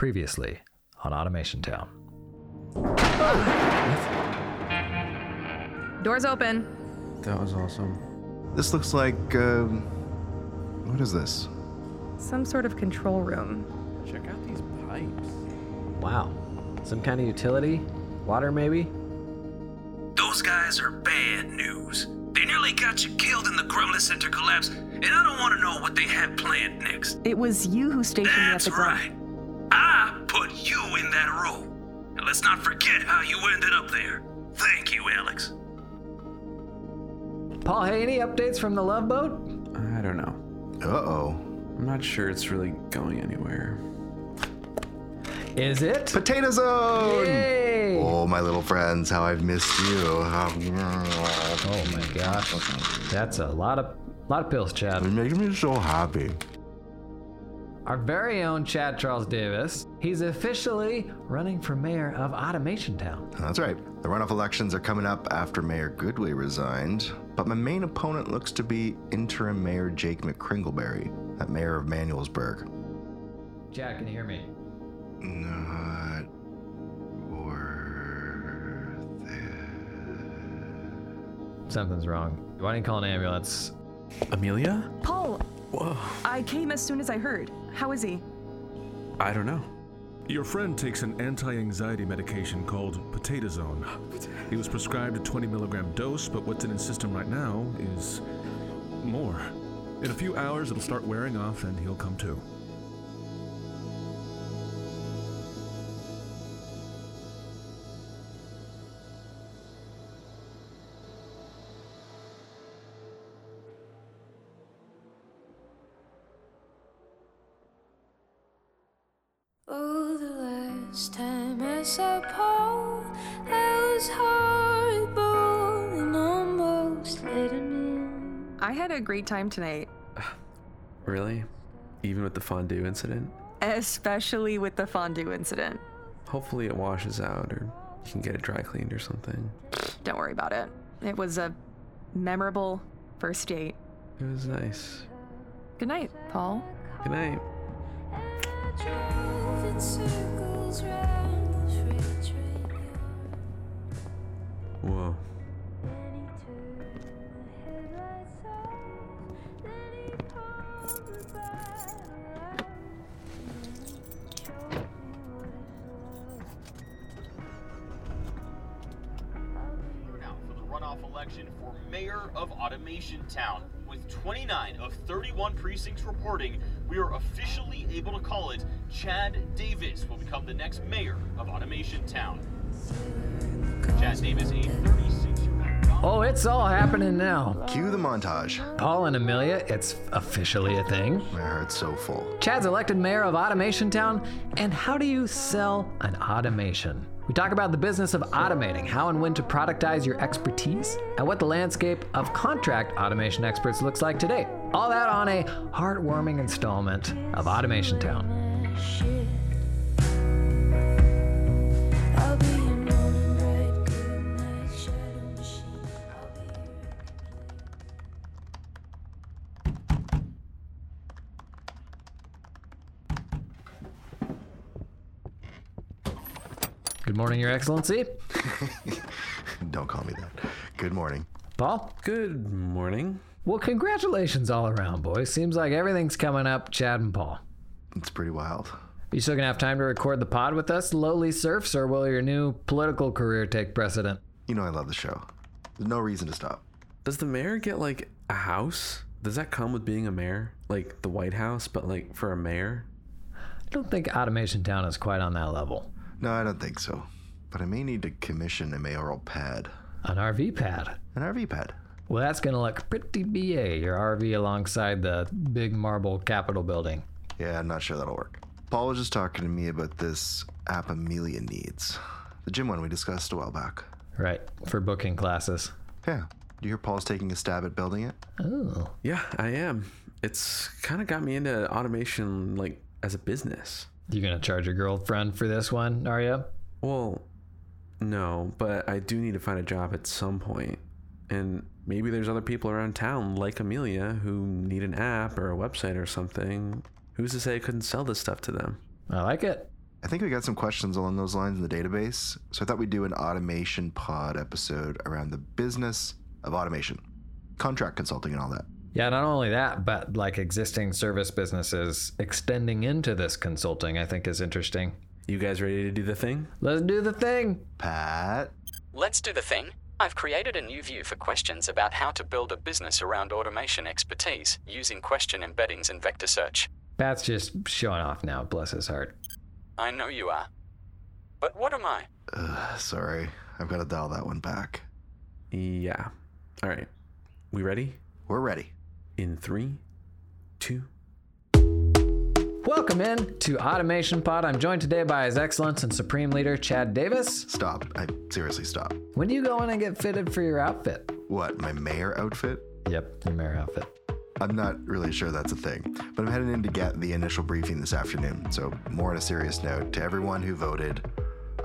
Previously on Automation Town. Doors open. That was awesome. This looks like. Um, what is this? Some sort of control room. Check out these pipes. Wow. Some kind of utility? Water, maybe? Those guys are bad news. They nearly got you killed in the Grumless Center collapse, and I don't want to know what they have planned next. It was you who stationed me at That's the ground. right. Let's not forget how you ended up there. Thank you, Alex. Paul, hey, any updates from the love boat? I don't know. Uh oh. I'm not sure it's really going anywhere. Is it? Potato Zone! Yay! Oh, my little friends, how I've missed you. Oh my gosh. That's a lot of lot of pills, Chad. You're making me so happy. Our very own Chad Charles Davis. He's officially running for mayor of Automation Town. That's right. The runoff elections are coming up after Mayor Goodway resigned, but my main opponent looks to be interim Mayor Jake McCringleberry, that mayor of Manuelsburg. Chad, can you hear me? Not worth it. Something's wrong. Why didn't you call an ambulance? Amelia? Paul, Whoa. I came as soon as I heard. How is he? I don't know. Your friend takes an anti-anxiety medication called Potatozone. He was prescribed a 20 milligram dose, but what's in his system right now is more. In a few hours, it'll start wearing off, and he'll come to. Last time I saw Paul, that was horrible and almost let him in. I had a great time tonight, Really? Even with the fondue incident? especially with the fondue incident. Hopefully it washes out or you can get it dry cleaned or something. Don't worry about it. It was a memorable first date. It was nice. Good night, Paul. Good night. Whoa. Of 31 precincts reporting, we are officially able to call it Chad Davis will become the next mayor of Automation Town. Chad Davis, a 36 year old. Oh, it's all happening now. Cue the montage. Paul and Amelia, it's officially a thing. My heart's so full. Chad's elected mayor of Automation Town, and how do you sell an automation? We talk about the business of automating, how and when to productize your expertise, and what the landscape of contract automation experts looks like today. All that on a heartwarming installment of Automation Town. Shit. I'll be your morning bright, good night shadow machine. I'll be your Good morning, Your Excellency. Don't call me that. Good morning. Paul? Good morning. Well, congratulations all around, boys. Seems like everything's coming up, Chad and Paul. It's pretty wild. Are you still gonna have time to record the pod with us, lowly serfs, or will your new political career take precedent? You know I love the show. There's no reason to stop. Does the mayor get like a house? Does that come with being a mayor? Like the White House, but like for a mayor? I don't think Automation Town is quite on that level. No, I don't think so. But I may need to commission a mayoral pad. An RV pad. An RV pad. Well, that's gonna look pretty BA, your RV alongside the big marble Capitol building. Yeah, I'm not sure that'll work. Paul was just talking to me about this app Amelia needs. The gym one we discussed a while back. Right, for booking classes. Yeah. Do you hear Paul's taking a stab at building it? Oh. Yeah, I am. It's kind of got me into automation like as a business. You gonna charge your girlfriend for this one, are you? Well, no, but I do need to find a job at some point. And maybe there's other people around town like Amelia who need an app or a website or something. Who's to say I couldn't sell this stuff to them? I like it. I think we got some questions along those lines in the database, so I thought we'd do an automation pod episode around the business of automation, contract consulting, and all that. Yeah, not only that, but like existing service businesses extending into this consulting, I think is interesting. You guys ready to do the thing? Let's do the thing. Pat, Let's do the thing. I've created a new view for questions about how to build a business around automation expertise using question embeddings and vector search. Pat's just showing off now, bless his heart. I know you are. But what am I? uh, sorry, I've got to dial that one back. Yeah. All right. We ready? We're ready. In three, two. Welcome in to Automation Pod. I'm joined today by His Excellence and Supreme Leader Chad Davis. Stop. I seriously stop. When do you go in and get fitted for your outfit? What, my mayor outfit? Yep, your mayor outfit. I'm not really sure that's a thing, but I'm heading in to get the initial briefing this afternoon. So, more on a serious note, to everyone who voted,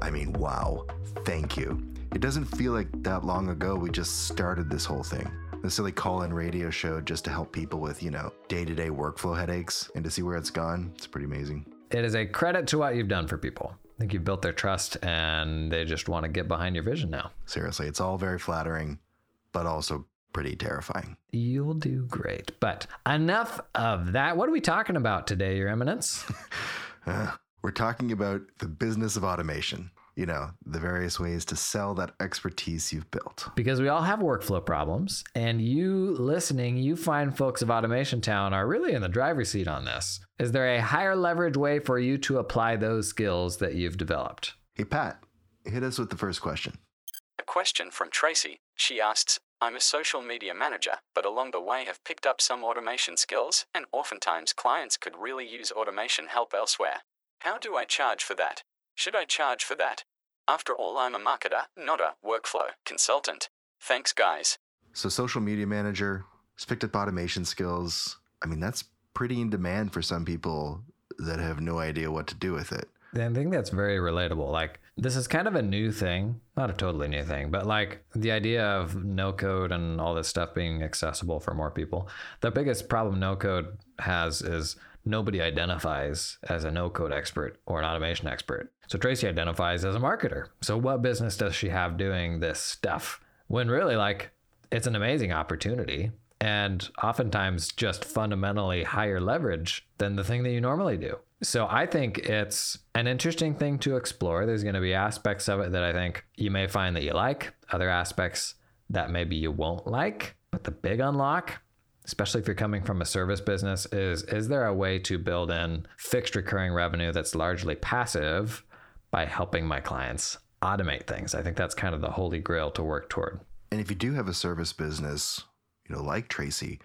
I mean, wow, thank you. It doesn't feel like that long ago we just started this whole thing. The silly call in radio show just to help people with, you know, day to day workflow headaches and to see where it's gone. It's pretty amazing. It is a credit to what you've done for people. I think you've built their trust and they just want to get behind your vision now. Seriously, it's all very flattering, but also pretty terrifying. You'll do great. But enough of that. What are we talking about today, Your Eminence? Uh, we're talking about the business of automation. You know, the various ways to sell that expertise you've built. because we all have workflow problems, and you listening, you find folks of Automation Town are really in the driver's seat on this. Is there a higher leverage way for you to apply those skills that you've developed? Hey, Pat, hit us with the first question. A question from Tracy. She asks, I'm a social media manager, but along the way have picked up some automation skills, and oftentimes clients could really use automation help elsewhere. How do I charge for that? Should I charge for that? After all, I'm a marketer, not a workflow consultant. Thanks, guys. So, social media manager, has picked up automation skills. I mean, that's pretty in demand for some people that have no idea what to do with it. I think that's very relatable. Like, this is kind of a new thing, not a totally new thing, but like the idea of no code and all this stuff being accessible for more people. The biggest problem no code has is nobody identifies as a no code expert or an automation expert. So Tracy identifies as a marketer. So, what business does she have doing this stuff? When really, like, it's an amazing opportunity and oftentimes just fundamentally higher leverage than the thing that you normally do. So I think it's an interesting thing to explore. There's going to be aspects of it that I think you may find that you like, other aspects that maybe you won't like. But the big unlock, especially if you're coming from a service business, is is there a way to build in fixed recurring revenue that's largely passive by helping my clients automate things? I think that's kind of the holy grail to work toward. And if you do have a service business, you know, like Tracy,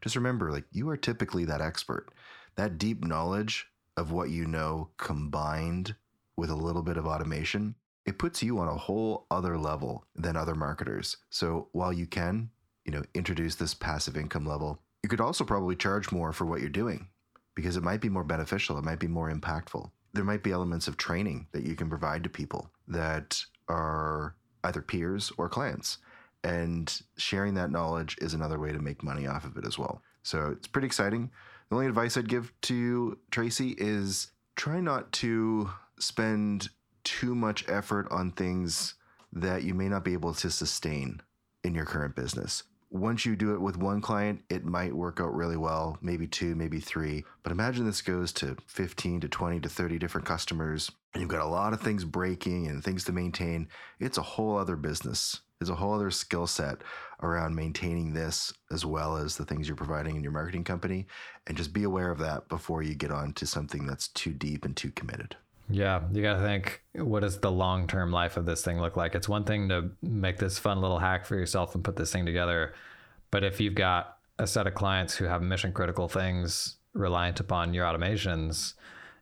just remember like you are typically that expert. That deep knowledge of what you know combined with a little bit of automation, it puts you on a whole other level than other marketers. So while you can, you know, introduce this passive income level, you could also probably charge more for what you're doing because it might be more beneficial, it might be more impactful. There might be elements of training that you can provide to people that are either peers or clients. And sharing that knowledge is another way to make money off of it as well. So it's pretty exciting. The only advice I'd give to Tracy is try not to spend too much effort on things that you may not be able to sustain in your current business. Once you do it with one client, it might work out really well, maybe two, maybe three. But imagine this goes to 15 to 20 to 30 different customers, and you've got a lot of things breaking and things to maintain. It's a whole other business. There's a whole other skill set around maintaining this as well as the things you're providing in your marketing company. And just be aware of that before you get on to something that's too deep and too committed. Yeah, you got to think what does the long term life of this thing look like? It's one thing to make this fun little hack for yourself and put this thing together. But if you've got a set of clients who have mission critical things reliant upon your automations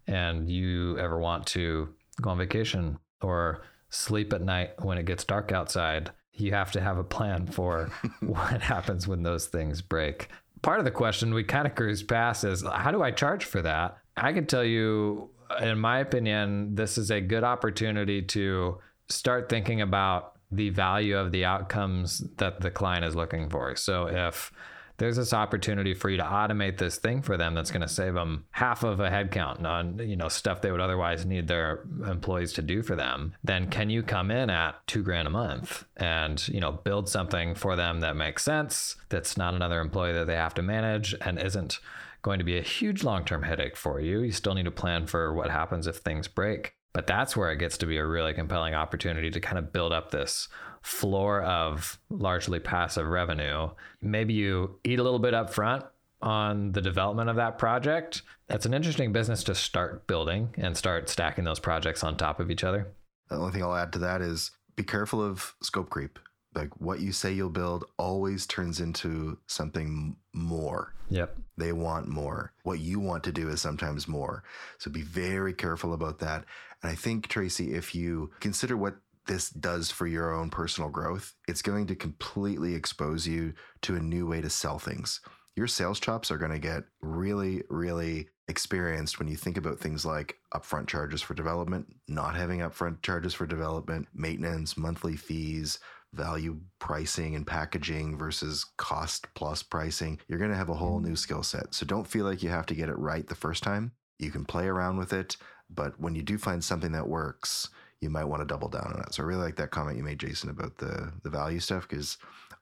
and you ever want to go on vacation or sleep at night when it gets dark outside, you have to have a plan for what happens when those things break. Part of the question we kind of cruise past is how do I charge for that? I can tell you, in my opinion, this is a good opportunity to start thinking about the value of the outcomes that the client is looking for. So if there's this opportunity for you to automate this thing for them that's going to save them half of a headcount on you know stuff they would otherwise need their employees to do for them then can you come in at two grand a month and you know build something for them that makes sense that's not another employee that they have to manage and isn't going to be a huge long-term headache for you you still need to plan for what happens if things break but that's where it gets to be a really compelling opportunity to kind of build up this floor of largely passive revenue. Maybe you eat a little bit up front on the development of that project. That's an interesting business to start building and start stacking those projects on top of each other. The only thing I'll add to that is be careful of scope creep. Like what you say you'll build always turns into something more. Yep. They want more. What you want to do is sometimes more. So be very careful about that. And I think, Tracy, if you consider what this does for your own personal growth, it's going to completely expose you to a new way to sell things. Your sales chops are going to get really, really experienced when you think about things like upfront charges for development, not having upfront charges for development, maintenance, monthly fees, value pricing and packaging versus cost plus pricing. You're going to have a whole new skill set. So don't feel like you have to get it right the first time. You can play around with it, but when you do find something that works, you might want to double down on it. So I really like that comment you made, Jason, about the the value stuff because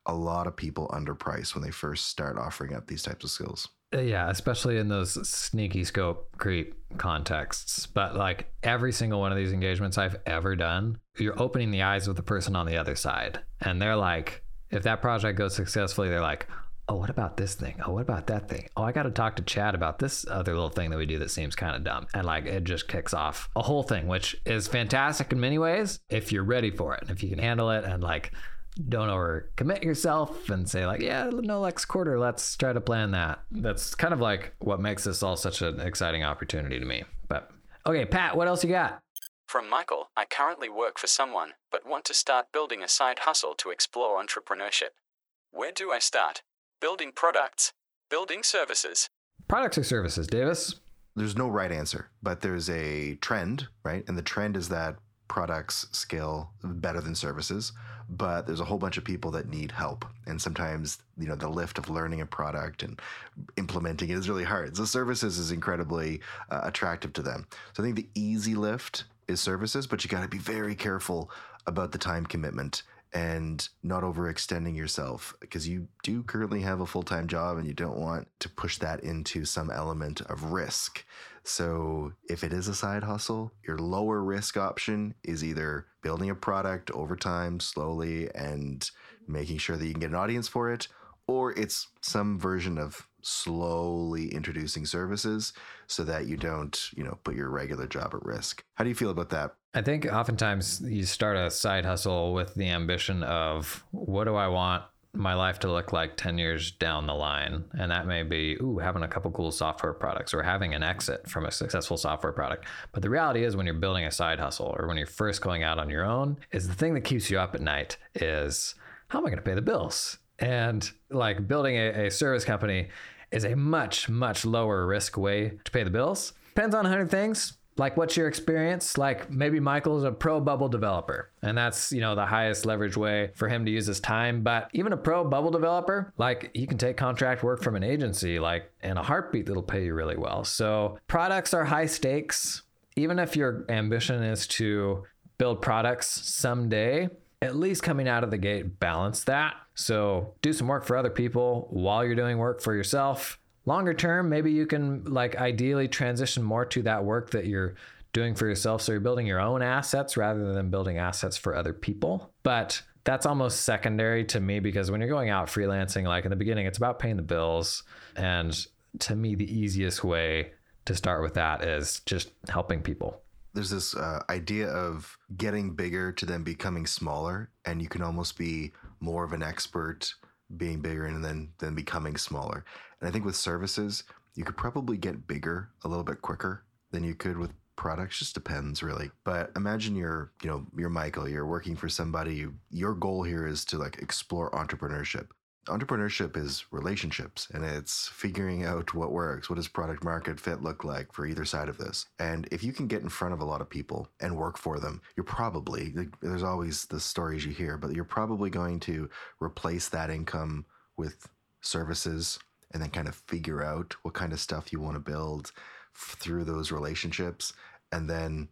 a lot of people underprice when they first start offering up these types of skills. Uh, Yeah, especially in those sneaky scope creep contexts. But like every single one of these engagements I've ever done, you're opening the eyes of the person on the other side. And they're like, if that project goes successfully, they're like, oh, what about this thing? Oh, what about that thing? Oh, I got to talk to Chad about this other little thing that we do that seems kind of dumb. And like it just kicks off a whole thing, which is fantastic in many ways if you're ready for it and if you can handle it and like don't overcommit yourself and say like yeah no next quarter let's try to plan that that's kind of like what makes this all such an exciting opportunity to me okay pat what else you got From Michael, I currently work for someone, but want to start building a side hustle to explore entrepreneurship. Where do I start? Building products? Building services? products or services davis There's no right answer, but there's a trend, right? And the trend is that products scale better than services, but there's a whole bunch of people that need help. And sometimes, you know, the lift of learning a product and implementing it is really hard. So services is incredibly uh, attractive to them. So I think the easy lift is services, but you got to be very careful about the time commitment and not overextending yourself because you do currently have a full time job and you don't want to push that into some element of risk. So, if it is a side hustle, your lower risk option is either building a product over time slowly and making sure that you can get an audience for it, or it's some version of slowly introducing services so that you don't, you know, put your regular job at risk. How do you feel about that? I think oftentimes you start a side hustle with the ambition of what do i want my life to look like 10 years down the line? And that may be ooh having a couple cool software products or having an exit from a successful software product. But the reality is when you're building a side hustle or when you're first going out on your own is the thing that keeps you up at night is how am i going to pay the bills? And like building a, a service company is a much much lower risk way to pay the bills. Depends on a hundred things like what's your experience? Like maybe michael's a pro bubble developer and that's you know the highest leverage way for him to use his time. But even a pro bubble developer like he can take contract work from an agency like in a heartbeat that'll pay you really well. So products are high stakes. Even if your ambition is to build products someday at least coming out of the gate balance that. So do some work for other people while you're doing work for yourself longer term maybe you can like ideally transition more to that work that you're doing for yourself. So you're building your own assets rather than building assets for other people. But that's almost secondary to me because when you're going out freelancing like in the beginning it's about paying the bills. And to me the easiest way to start with that is just helping people. There's this uh, idea of getting bigger to then becoming smaller. And you can almost be more of an expert being bigger and then then becoming smaller and i think with services you could probably get bigger a little bit quicker than you could with products just depends really. But imagine you're you know you're michael you're working for somebody your goal here is to like explore entrepreneurship. Entrepreneurship is relationships and it's figuring out what works what does product market fit look like for either side of this. And if you can get in front of a lot of people and work for them you're probably there's always the stories you hear but you're probably going to replace that income with services and then kind of figure out what kind of stuff you want to build through those relationships. And then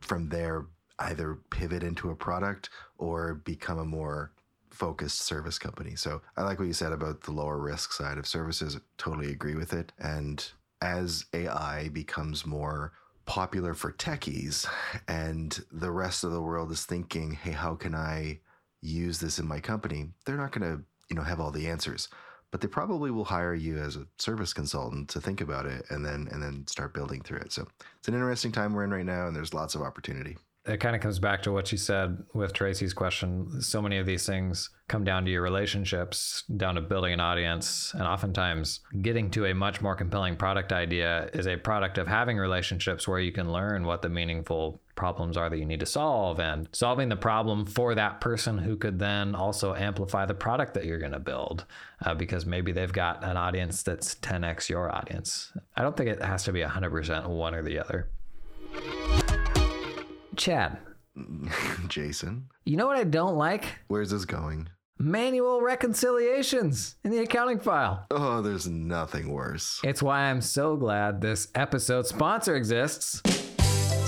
from there, either pivot into a product or become a more focused service company. So I like what you said about the lower risk side of services. Totally agree with it. And as AI becomes more popular for techies and the rest of the world is thinking, hey, how can I use this in my company? They're not going to, you know, have all the answers. But they probably will hire you as a service consultant to think about it and then and then start building through it. So it's an interesting time we're in right now and there's lots of opportunity it kind of comes back to what you said with Tracy's question. So many of these things come down to your relationships, down to building an audience, and oftentimes getting to a much more compelling product idea is a product of having relationships where you can learn what the meaningful problems are that you need to solve and solving the problem for that person who could then also amplify the product that you're going to build uh, because maybe they've got an audience that's 10x your audience. I don't think it has to be 100% one or the other. Chad, Jason, you know what I don't like? where's this going? Manual reconciliations in the accounting file. Oh, there's nothing worse. It's why I'm so glad this episode sponsor exists.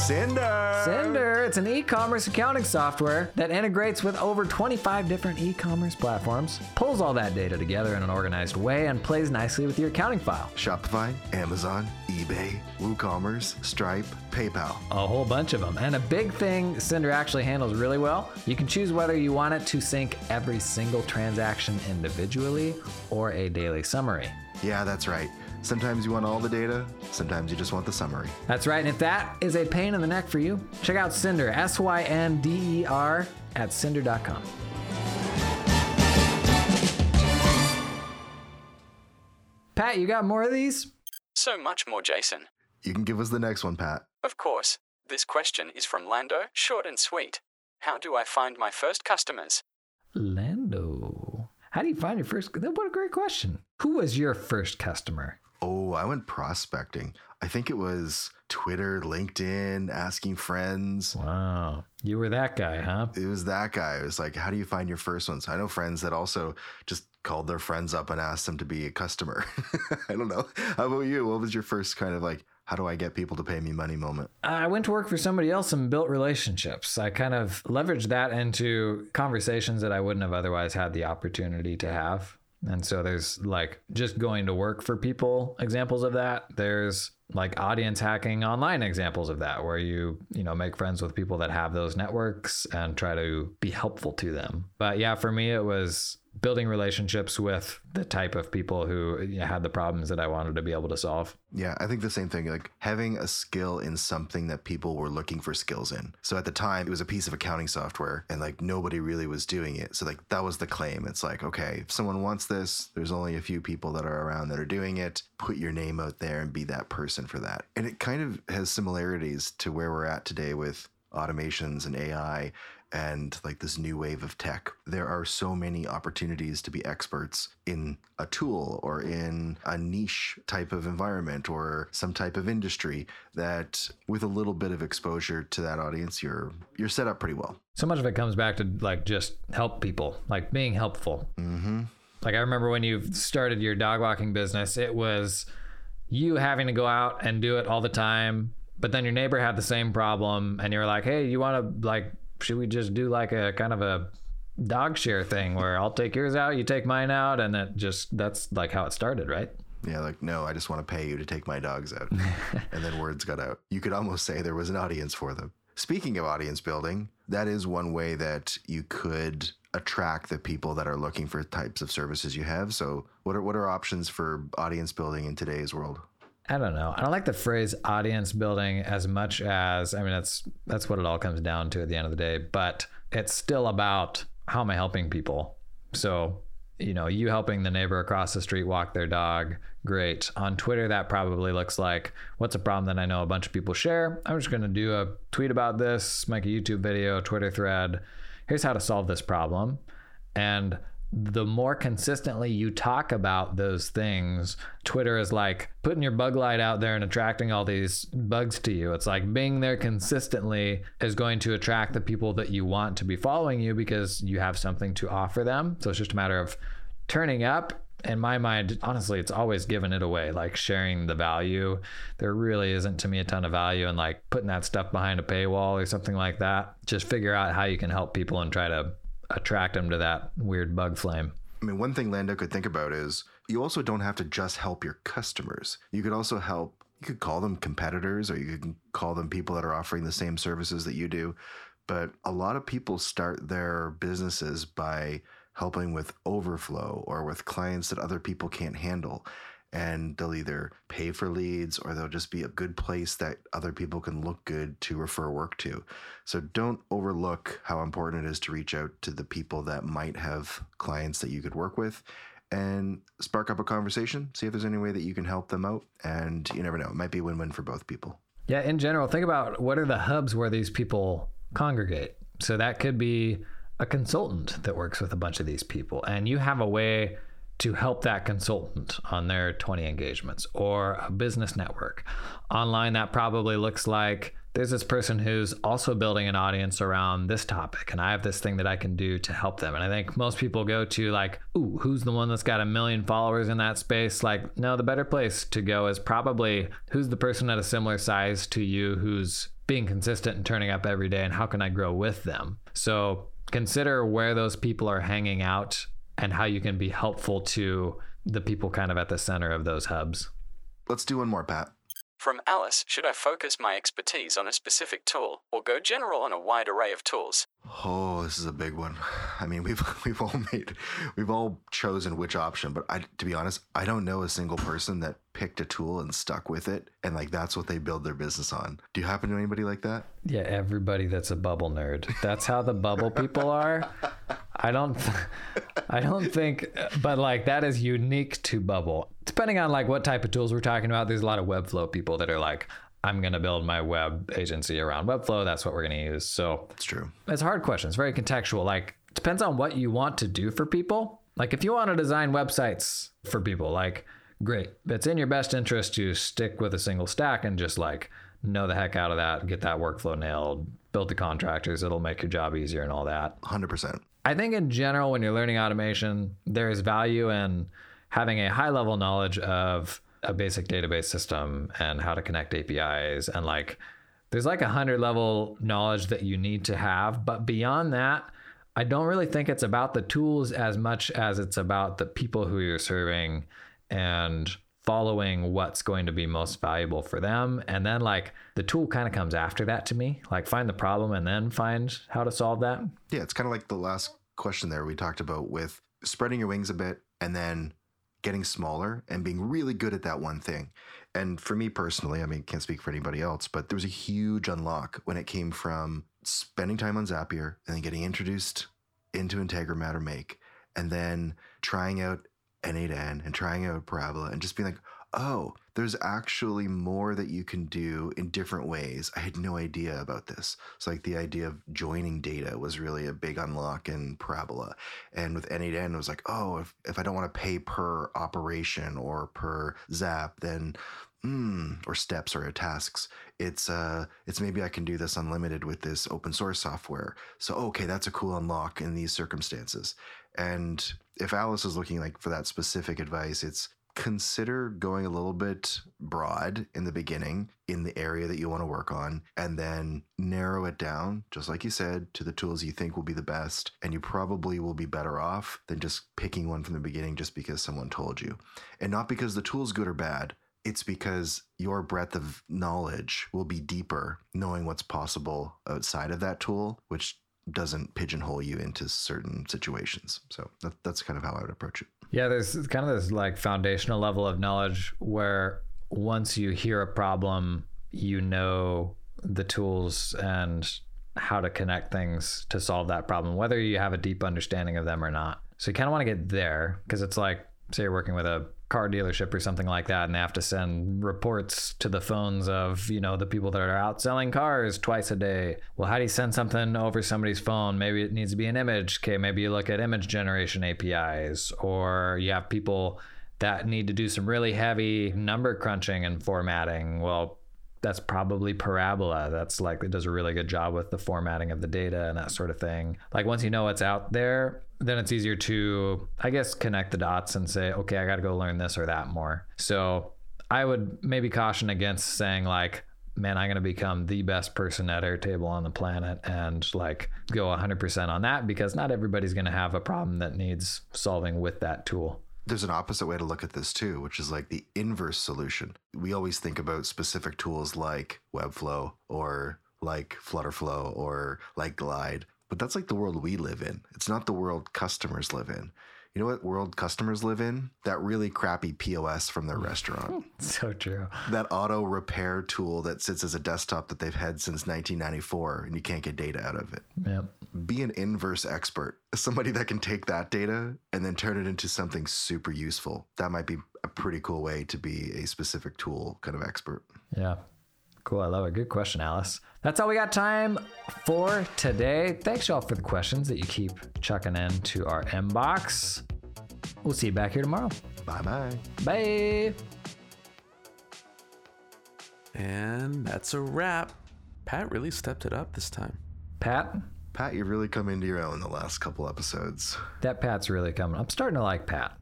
Synder! Synder, it's an e commerce accounting software that integrates with over 25 different e commerce platforms, pulls all that data together in an organized way, and plays nicely with your accounting file. Shopify, Amazon, eBay, WooCommerce, Stripe, PayPal. A whole bunch of them. And a big thing Synder actually handles really well you can choose whether you want it to sync every single transaction individually or a daily summary. Yeah, that's right. Sometimes you want all the data, sometimes you just want the summary. That's right. And if that is a pain in the neck for you, check out Synder, S Y N D E R, at synder.com. Pat, you got more of these? So much more, Jason. You can give us the next one, Pat. Of course. This question is from Lando, short and sweet. How do I find my first customers? Lando. How do you find your first? What a great question. Who was your first customer? Oh, I went prospecting. I think it was Twitter, LinkedIn, asking friends. Wow. You were that guy, huh? It was that guy. It was like, how do you find your first ones? I know friends that also just called their friends up and asked them to be a customer. I don't know. How about you? What was your first kind of like, how do I get people to pay me money moment? I went to work for somebody else and built relationships. I kind of leveraged that into conversations that I wouldn't have otherwise had the opportunity to have. And so there's like just going to work for people examples of that. There's like audience hacking online examples of that where you, you know, make friends with people that have those networks and try to be helpful to them. But yeah, for me it was building relationships with the type of people who you know, had the problems that I wanted to be able to solve. Yeah, I think the same thing. Like having a skill in something that people were looking for skills in. So at the time, it was a piece of accounting software, and like nobody really was doing it. So like that was the claim. It's like, okay, if someone wants this, there's only a few people that are around that are doing it. Put your name out there and be that person for that. And it kind of has similarities to where we're at today with automations and AI and like this new wave of tech. There are so many opportunities to be experts in a tool or in a niche type of environment or some type of industry that with a little bit of exposure to that audience you're you're set up pretty well. So much of it comes back to like just help people, like being helpful. Mhm. Like I remember when you started your dog walking business, it was you having to go out and do it all the time, but then your neighbor had the same problem and you were like, "Hey, you want to like should we just do like a kind of a dog share thing where I'll take yours out, you take mine out, and it just that's like how it started, right? Yeah, like no, I just want to pay you to take my dogs out. and then words got out. You could almost say there was an audience for them. Speaking of audience building, that is one way that you could attract the people that are looking for types of services you have. So, what are what are options for audience building in today's world? I don't know. I don't like the phrase audience building as much as I mean that's that's what it all comes down to at the end of the day, but it's still about how am I helping people? So, you know, you helping the neighbor across the street walk their dog, great. On Twitter that probably looks like what's a problem that I know a bunch of people share? I'm just going to do a tweet about this, make a YouTube video, Twitter thread. Here's how to solve this problem. And the more consistently you talk about those things, Twitter is like putting your bug light out there and attracting all these bugs to you. It's like being there consistently is going to attract the people that you want to be following you because you have something to offer them. So it's just a matter of turning up in my mind, honestly, it's always giving it away, like sharing the value. There really isn't to me a ton of value in like putting that stuff behind a paywall or something like that. Just figure out how you can help people and try to attract them to that weird bug flame. I mean, one thing Lando could think about is you also don't have to just help your customers. You could also help, you could call them competitors or you could call them people that are offering the same services that you do. But a lot of people start their businesses by helping with overflow or with clients that other people can't handle. And they'll either pay for leads or they'll just be a good place that other people can look good to refer work to. So don't overlook how important it is to reach out to the people that might have clients that you could work with and spark up a conversation. See if there's any way that you can help them out. And you never know, it might be win win for both people. Yeah, in general, think about what are the hubs where these people congregate. So that could be a consultant that works with a bunch of these people, and you have a way to help that consultant on their 20 engagements or a business network. Online, that probably looks like there's this person who's also building an audience around this topic, and I have this thing that I can do to help them. And I think most people go to, like, ooh, who's the one that's got a million followers in that space? Like, no, the better place to go is probably who's the person at a similar size to you who's being consistent and turning up every day, and how can I grow with them? So consider where those people are hanging out and how you can be helpful to the people kind of at the center of those hubs. Let's do one more, Pat. From Alice, should I focus my expertise on a specific tool or go general on a wide array of tools? Oh, this is a big one. I mean, we've we've all made we've all chosen which option, but I to be honest, I don't know a single person that picked a tool and stuck with it and like that's what they build their business on. Do you happen to know anybody like that? Yeah, everybody that's a bubble nerd. That's how the bubble people are. I don't I don't think uh, but like that is unique to bubble. Depending on like what type of tools we're talking about, there's a lot of Webflow people that are like I'm going to build my web agency around Webflow. That's what we're going to use. So It's true. it's a hard question. It's very contextual. Like depends on what you want to do for people. Like if you want to design websites for people, like great. It's in your best interest to stick with a single stack and just like know the heck out of that, get that workflow nailed, build the contractors. It'll make your job easier and all that. 100%. I think in general, when you're learning automation, there is value in having a high level knowledge of a basic database system and how to connect APIs and like there's like a hundred level knowledge that you need to have. But beyond that, I don't really think it's about the tools as much as it's about the people who you're serving and following what's going to be most valuable for them. And then like the tool kind of comes after that to me. Like find the problem and then find how to solve that. Yeah, it's kind of like the last question there we talked about with spreading your wings a bit and then getting smaller and being really good at that one thing. And for me personally, I mean, can't speak for anybody else, but there was a huge unlock when it came from spending time on Zapier and then getting introduced into Integromat Make and then trying out N8N and trying out Parabola and just being like, oh, there's actually more that you can do in different ways. I had no idea about this. So, like, the idea of joining data was really a big unlock in Parabola. And with N8N, it was like, oh, if, if I don't want to pay per operation or per zap, then mm, or steps or tasks. It's uh, it's maybe I can do this unlimited with this open source software. So okay, that's a cool unlock in these circumstances. And if Alice is looking like for that specific advice, it's consider going a little bit broad in the beginning in the area that you want to work on and then narrow it down just like you said to the tools you think will be the best and you probably will be better off than just picking one from the beginning just because someone told you. And not because the tool's good or bad it's because your breadth of knowledge will be deeper knowing what's possible outside of that tool which doesn't pigeonhole you into certain situations so that, that's kind of how i would approach it Yeah, there's kind of this like foundational level of knowledge where once you hear a problem, you know the tools and how to connect things to solve that problem, whether you have a deep understanding of them or not. So you kind of want to get there because it's like, say you're working with a car dealership or something like that and they have to send reports to the phones of you know the people that are out selling cars twice a day. Well how do you send something over somebody's phone? Maybe it needs to be an image. Okay maybe you look at image generation apis or you have people that need to do some really heavy number crunching and formatting. Well that's probably Parabola. That's like it does a really good job with the formatting of the data and that sort of thing. Like once you know what's out there, then it's easier to, I guess, connect the dots and say, okay, I got to go learn this or that more. So I would maybe caution against saying like, man, I'm going to become the best person at Airtable on the planet and like go 100% on that because not everybody's going to have a problem that needs solving with that tool. There's an opposite way to look at this too, which is like the inverse solution. We always think about specific tools like Webflow or like Flutterflow or like Glide, but that's like the world we live in. It's not the world customers live in. You know what world customers live in? That really crappy POS from their restaurant. So true. that auto repair tool that sits as a desktop that they've had since 1994 and you can't get data out of it. Yep. Be an inverse expert, somebody that can take that data and then turn it into something super useful. That might be a pretty cool way to be a specific tool kind of expert. Yeah. Cool. I love it. Good question, Alice. That's all we got time for today. Thanks, y'all, for the questions that you keep chucking in to our inbox. We'll see you back here tomorrow. Bye bye. Bye. And that's a wrap. Pat really stepped it up this time. Pat, Pat, you've really come into your own the last couple episodes. that Pat's really coming. I'm starting to like Pat.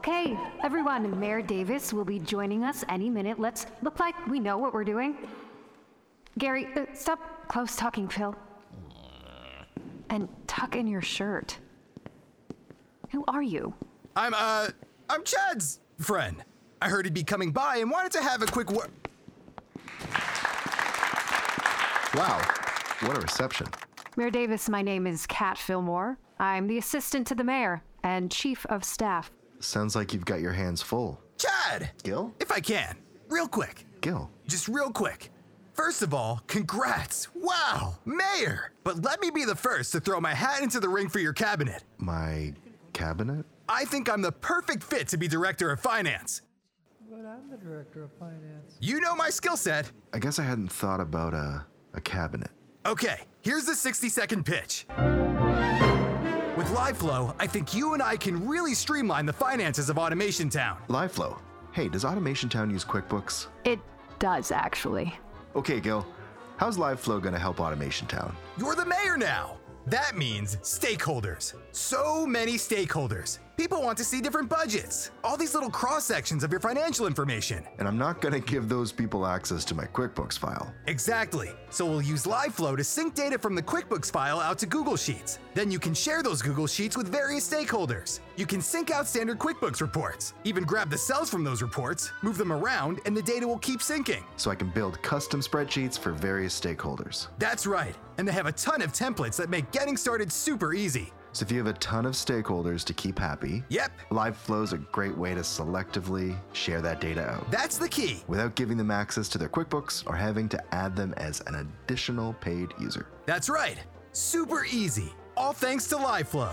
Okay, everyone, Mayor Davis will be joining us any minute. Let's look like we know what we're doing. Gary, uh, stop close talking, Phil. And tuck in your shirt. Who are you? I'm, uh, I'm Chad's friend. I heard he'd be coming by and wanted to have a quick word. Wow, what a reception. Mayor Davis, my name is Kat Fillmore. I'm the assistant to the mayor and chief of staff. Sounds like you've got your hands full. Chad! Gil? If I can, real quick. Gil. Just real quick. First of all, congrats! Wow, mayor! But let me be the first to throw my hat into the ring for your cabinet. My cabinet? I think I'm the perfect fit to be director of finance. But I'm the director of finance. You know my skill set. I guess I hadn't thought about a, a cabinet. Okay, here's the 60 second pitch. With LiveFlow, I think you and I can really streamline the finances of Automation Town. LiveFlow. Hey, does Automation Town use QuickBooks? It does, actually. Okay, Gil. How's LiveFlow going to help Automation Town? You're the mayor now. That means stakeholders. So many stakeholders. People want to see different budgets, all these little cross sections of your financial information. And I'm not going to give those people access to my QuickBooks file. Exactly. So we'll use LiveFlow to sync data from the QuickBooks file out to Google Sheets. Then you can share those Google Sheets with various stakeholders. You can sync out standard QuickBooks reports, even grab the cells from those reports, move them around, and the data will keep syncing. So I can build custom spreadsheets for various stakeholders. That's right. And they have a ton of templates that make getting started super easy. So if you have a ton of stakeholders to keep happy, Yep, LiveFlow is a great way to selectively share that data out that's the key. without giving them access to their QuickBooks or having to add them as an additional paid user. That's right. Super easy. All thanks to LiveFlow.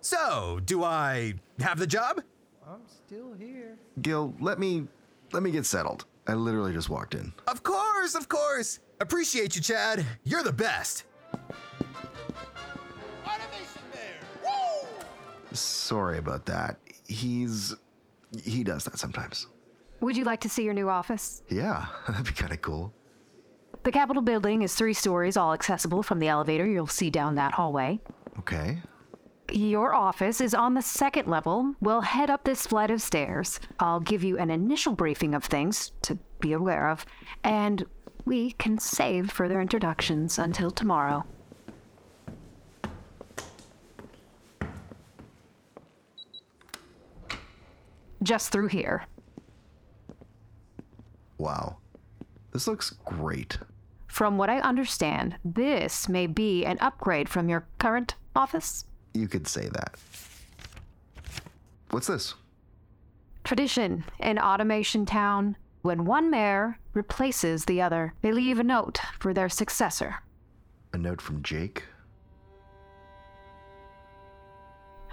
So, do I have the job? I'm still here. Gil, let me let me get settled. I literally just walked in. Of course, of course. Appreciate you, Chad. You're the best. Sorry about that. He's he does that sometimes. Would you like to see your new office? Yeah, that'd be kind of cool. The Capitol building is three stories, all accessible from the elevator you'll see down that hallway. Okay. Your office is on the second level. We'll head up this flight of stairs. I'll give you an initial briefing of things to be aware of, and we can save further introductions until tomorrow. Just through here. Wow. This looks great. From what I understand, this may be an upgrade from your current office. You could say that. What's this? Tradition in Automation Town. When one mayor replaces the other, they leave a note for their successor. A note from Jake?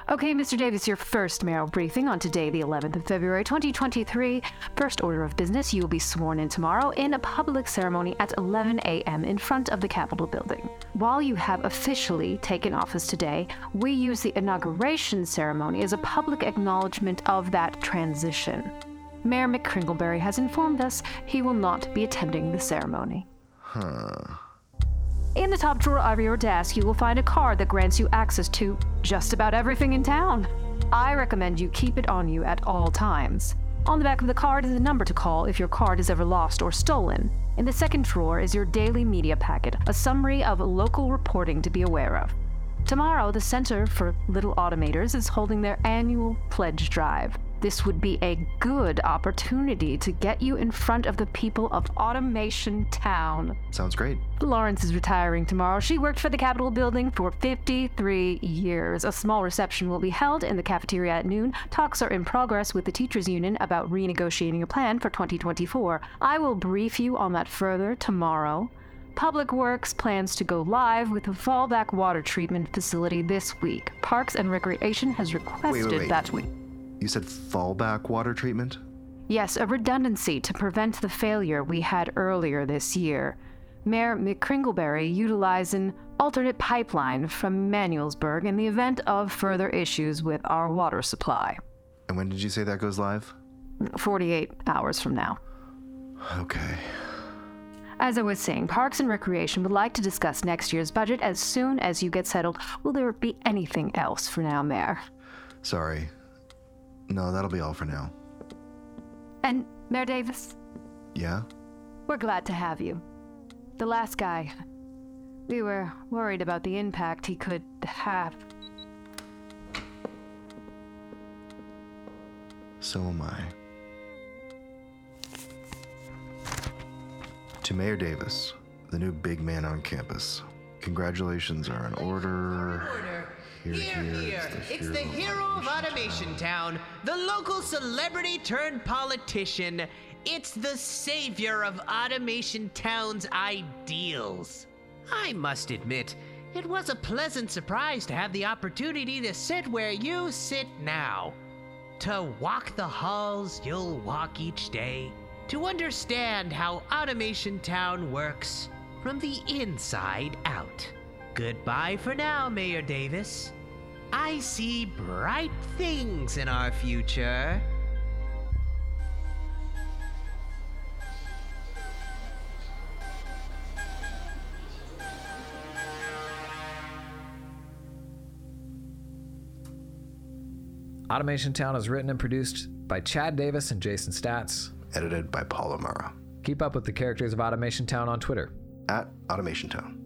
Okay, Mr. Davis, your first mayoral briefing on today, the 11th of February 2023. First order of business, you will be sworn in tomorrow in a public ceremony at 11 a.m. in front of the Capitol building. While you have officially taken office today, we use the inauguration ceremony as a public acknowledgement of that transition. Mayor McCringleberry has informed us he will not be attending the ceremony. Huh. In the top drawer of your desk, you will find a card that grants you access to just about everything in town. I recommend you keep it on you at all times. On the back of the card is a number to call if your card is ever lost or stolen. In the second drawer is your daily media packet, a summary of local reporting to be aware of. Tomorrow, the Center for Little Automators is holding their annual pledge drive. This would be a good opportunity to get you in front of the people of Automation Town. Sounds great. Lawrence is retiring tomorrow. She worked for the Capitol building for 53 years. A small reception will be held in the cafeteria at noon. Talks are in progress with the teachers union about renegotiating a plan for 2024. I will brief you on that further tomorrow. Public Works plans to go live with a fallback water treatment facility this week. Parks and Recreation has requested wait, wait. that we. You said fallback water treatment? Yes, a redundancy to prevent the failure we had earlier this year. Mayor McCringleberry utilized an alternate pipeline from Manuelsburg in the event of further issues with our water supply. And when did you say that goes live? 48 hours from now. Okay. As I was saying, Parks and Recreation would like to discuss next year's budget as soon as you get settled. Will there be anything else for now, Mayor? Sorry. No, that'll be all for now. And, Mayor Davis, Yeah? we're glad to have you. The last guy. We were worried about the impact he could have. So am I. To Mayor Davis, the new big man on campus. Congratulations are in order. Here, Here, here, here. it's the hero of Automation Town, the local celebrity turned politician. It's the savior of Automation Town's ideals. I must admit, it was a pleasant surprise to have the opportunity to sit where you sit now. To walk the halls you'll walk each day. To understand how Automation Town works from the inside out. Goodbye for now, Mayor Davis. I see bright things in our future. Automation Town is written and produced by Chad Davis and Jason Staats. Edited by Paul O'Mara. Keep up with the characters of Automation Town on Twitter. At Automation Town.